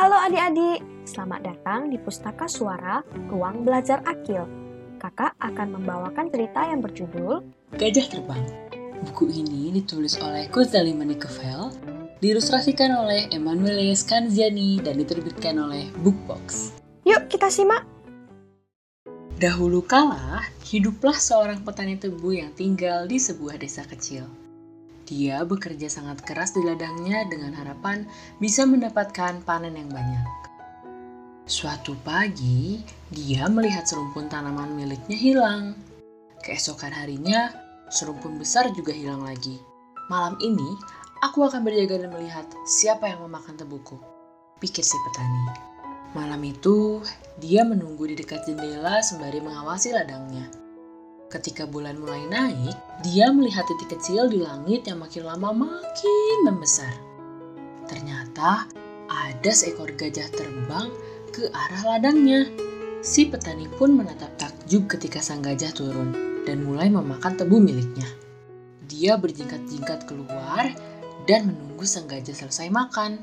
Halo adik-adik, selamat datang di Pustaka Suara Ruang Belajar Akil. Kakak akan membawakan cerita yang berjudul Gajah Terbang. Buku ini ditulis oleh Kozali Manikovel, diilustrasikan oleh Emanuele Scanziani, dan diterbitkan oleh Bookbox. Yuk kita simak. Dahulu kala, hiduplah seorang petani tebu yang tinggal di sebuah desa kecil. Dia bekerja sangat keras di ladangnya dengan harapan bisa mendapatkan panen yang banyak. Suatu pagi, dia melihat serumpun tanaman miliknya hilang. Keesokan harinya, serumpun besar juga hilang lagi. Malam ini, aku akan berjaga dan melihat siapa yang memakan tebuku. Pikir si petani. Malam itu, dia menunggu di dekat jendela sembari mengawasi ladangnya. Ketika bulan mulai naik, dia melihat titik kecil di langit yang makin lama makin membesar. Ternyata ada seekor gajah terbang ke arah ladangnya. Si petani pun menatap takjub ketika sang gajah turun dan mulai memakan tebu miliknya. Dia berjingkat-jingkat keluar dan menunggu sang gajah selesai makan.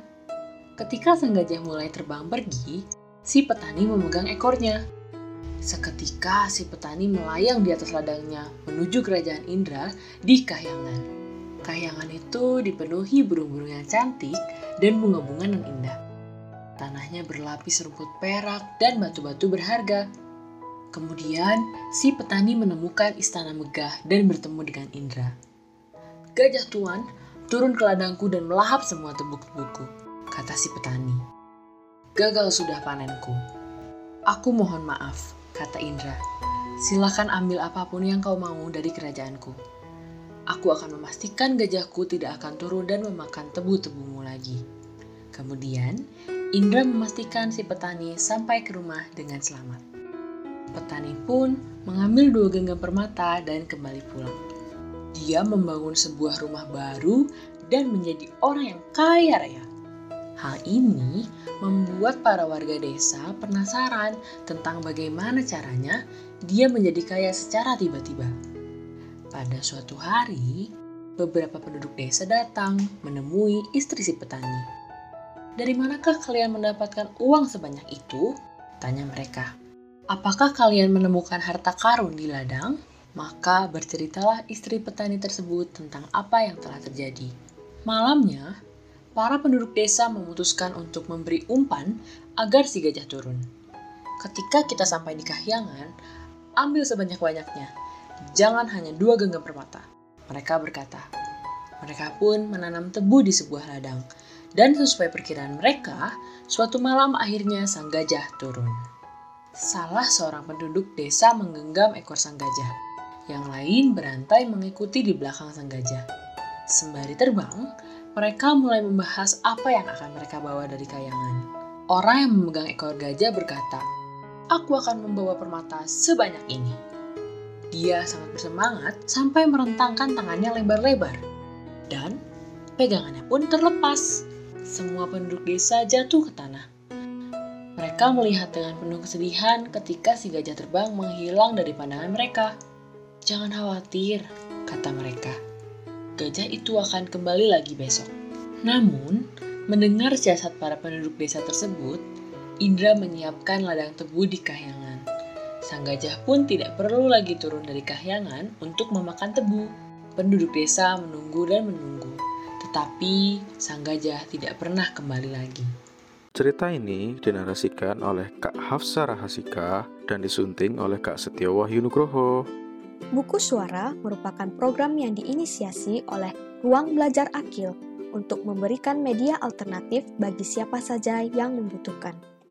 Ketika sang gajah mulai terbang pergi, si petani memegang ekornya. Seketika si petani melayang di atas ladangnya menuju kerajaan Indra di Kahyangan. Kahyangan itu dipenuhi burung-burung yang cantik dan bunga-bunga yang indah. Tanahnya berlapis rumput perak dan batu-batu berharga. Kemudian, si petani menemukan istana megah dan bertemu dengan Indra. Gajah tuan turun ke ladangku dan melahap semua tebuk-tebukku, kata si petani. Gagal sudah panenku. Aku mohon maaf, kata Indra. Silakan ambil apa pun yang kau mau dari kerajaanku. Aku akan memastikan gajahku tidak akan turun dan memakan tebu-tebumu lagi. Kemudian, Indra memastikan si petani sampai ke rumah dengan selamat. Petani pun mengambil dua genggam permata dan kembali pulang. Dia membangun sebuah rumah baru dan menjadi orang yang kaya raya. Hal ini membuat para warga desa penasaran tentang bagaimana caranya dia menjadi kaya secara tiba-tiba. Pada suatu hari, beberapa penduduk desa datang menemui istri si petani dari manakah kalian mendapatkan uang sebanyak itu? Tanya mereka. Apakah kalian menemukan harta karun di ladang? Maka berceritalah istri petani tersebut tentang apa yang telah terjadi. Malamnya, para penduduk desa memutuskan untuk memberi umpan agar si gajah turun. Ketika kita sampai di kahyangan, ambil sebanyak-banyaknya. Jangan hanya dua genggam permata. Mereka berkata. Mereka pun menanam tebu di sebuah ladang dan sesuai perkiraan mereka, suatu malam akhirnya sang gajah turun. Salah seorang penduduk desa menggenggam ekor sang gajah. Yang lain berantai mengikuti di belakang sang gajah. Sembari terbang, mereka mulai membahas apa yang akan mereka bawa dari kayangan. Orang yang memegang ekor gajah berkata, Aku akan membawa permata sebanyak ini. Dia sangat bersemangat sampai merentangkan tangannya lebar-lebar. Dan pegangannya pun terlepas semua penduduk desa jatuh ke tanah. Mereka melihat dengan penuh kesedihan ketika si gajah terbang menghilang dari pandangan mereka. Jangan khawatir, kata mereka. Gajah itu akan kembali lagi besok. Namun, mendengar siasat para penduduk desa tersebut, Indra menyiapkan ladang tebu di kahyangan. Sang gajah pun tidak perlu lagi turun dari kahyangan untuk memakan tebu. Penduduk desa menunggu dan menunggu tetapi sang gajah tidak pernah kembali lagi. Cerita ini dinarasikan oleh Kak Hafsa Rahasika dan disunting oleh Kak Setiawa Yunugroho. Buku Suara merupakan program yang diinisiasi oleh Ruang Belajar Akil untuk memberikan media alternatif bagi siapa saja yang membutuhkan.